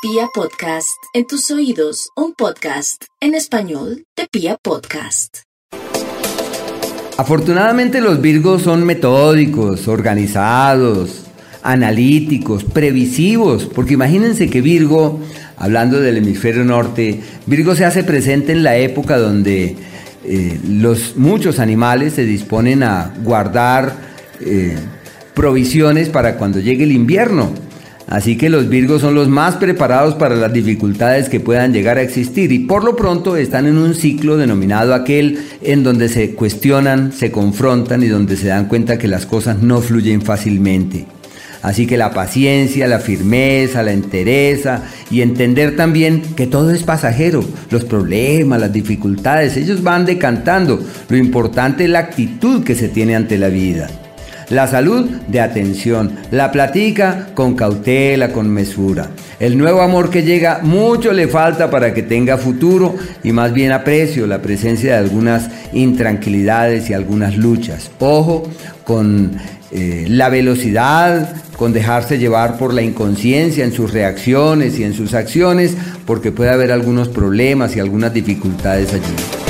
Pia Podcast, en tus oídos, un podcast en español de Pia Podcast. Afortunadamente los Virgos son metódicos, organizados, analíticos, previsivos, porque imagínense que Virgo, hablando del hemisferio norte, Virgo se hace presente en la época donde eh, los, muchos animales se disponen a guardar eh, provisiones para cuando llegue el invierno. Así que los Virgos son los más preparados para las dificultades que puedan llegar a existir y por lo pronto están en un ciclo denominado aquel en donde se cuestionan, se confrontan y donde se dan cuenta que las cosas no fluyen fácilmente. Así que la paciencia, la firmeza, la entereza y entender también que todo es pasajero, los problemas, las dificultades, ellos van decantando. Lo importante es la actitud que se tiene ante la vida. La salud de atención, la platica con cautela, con mesura. El nuevo amor que llega mucho le falta para que tenga futuro y más bien aprecio la presencia de algunas intranquilidades y algunas luchas. Ojo con eh, la velocidad, con dejarse llevar por la inconsciencia en sus reacciones y en sus acciones, porque puede haber algunos problemas y algunas dificultades allí.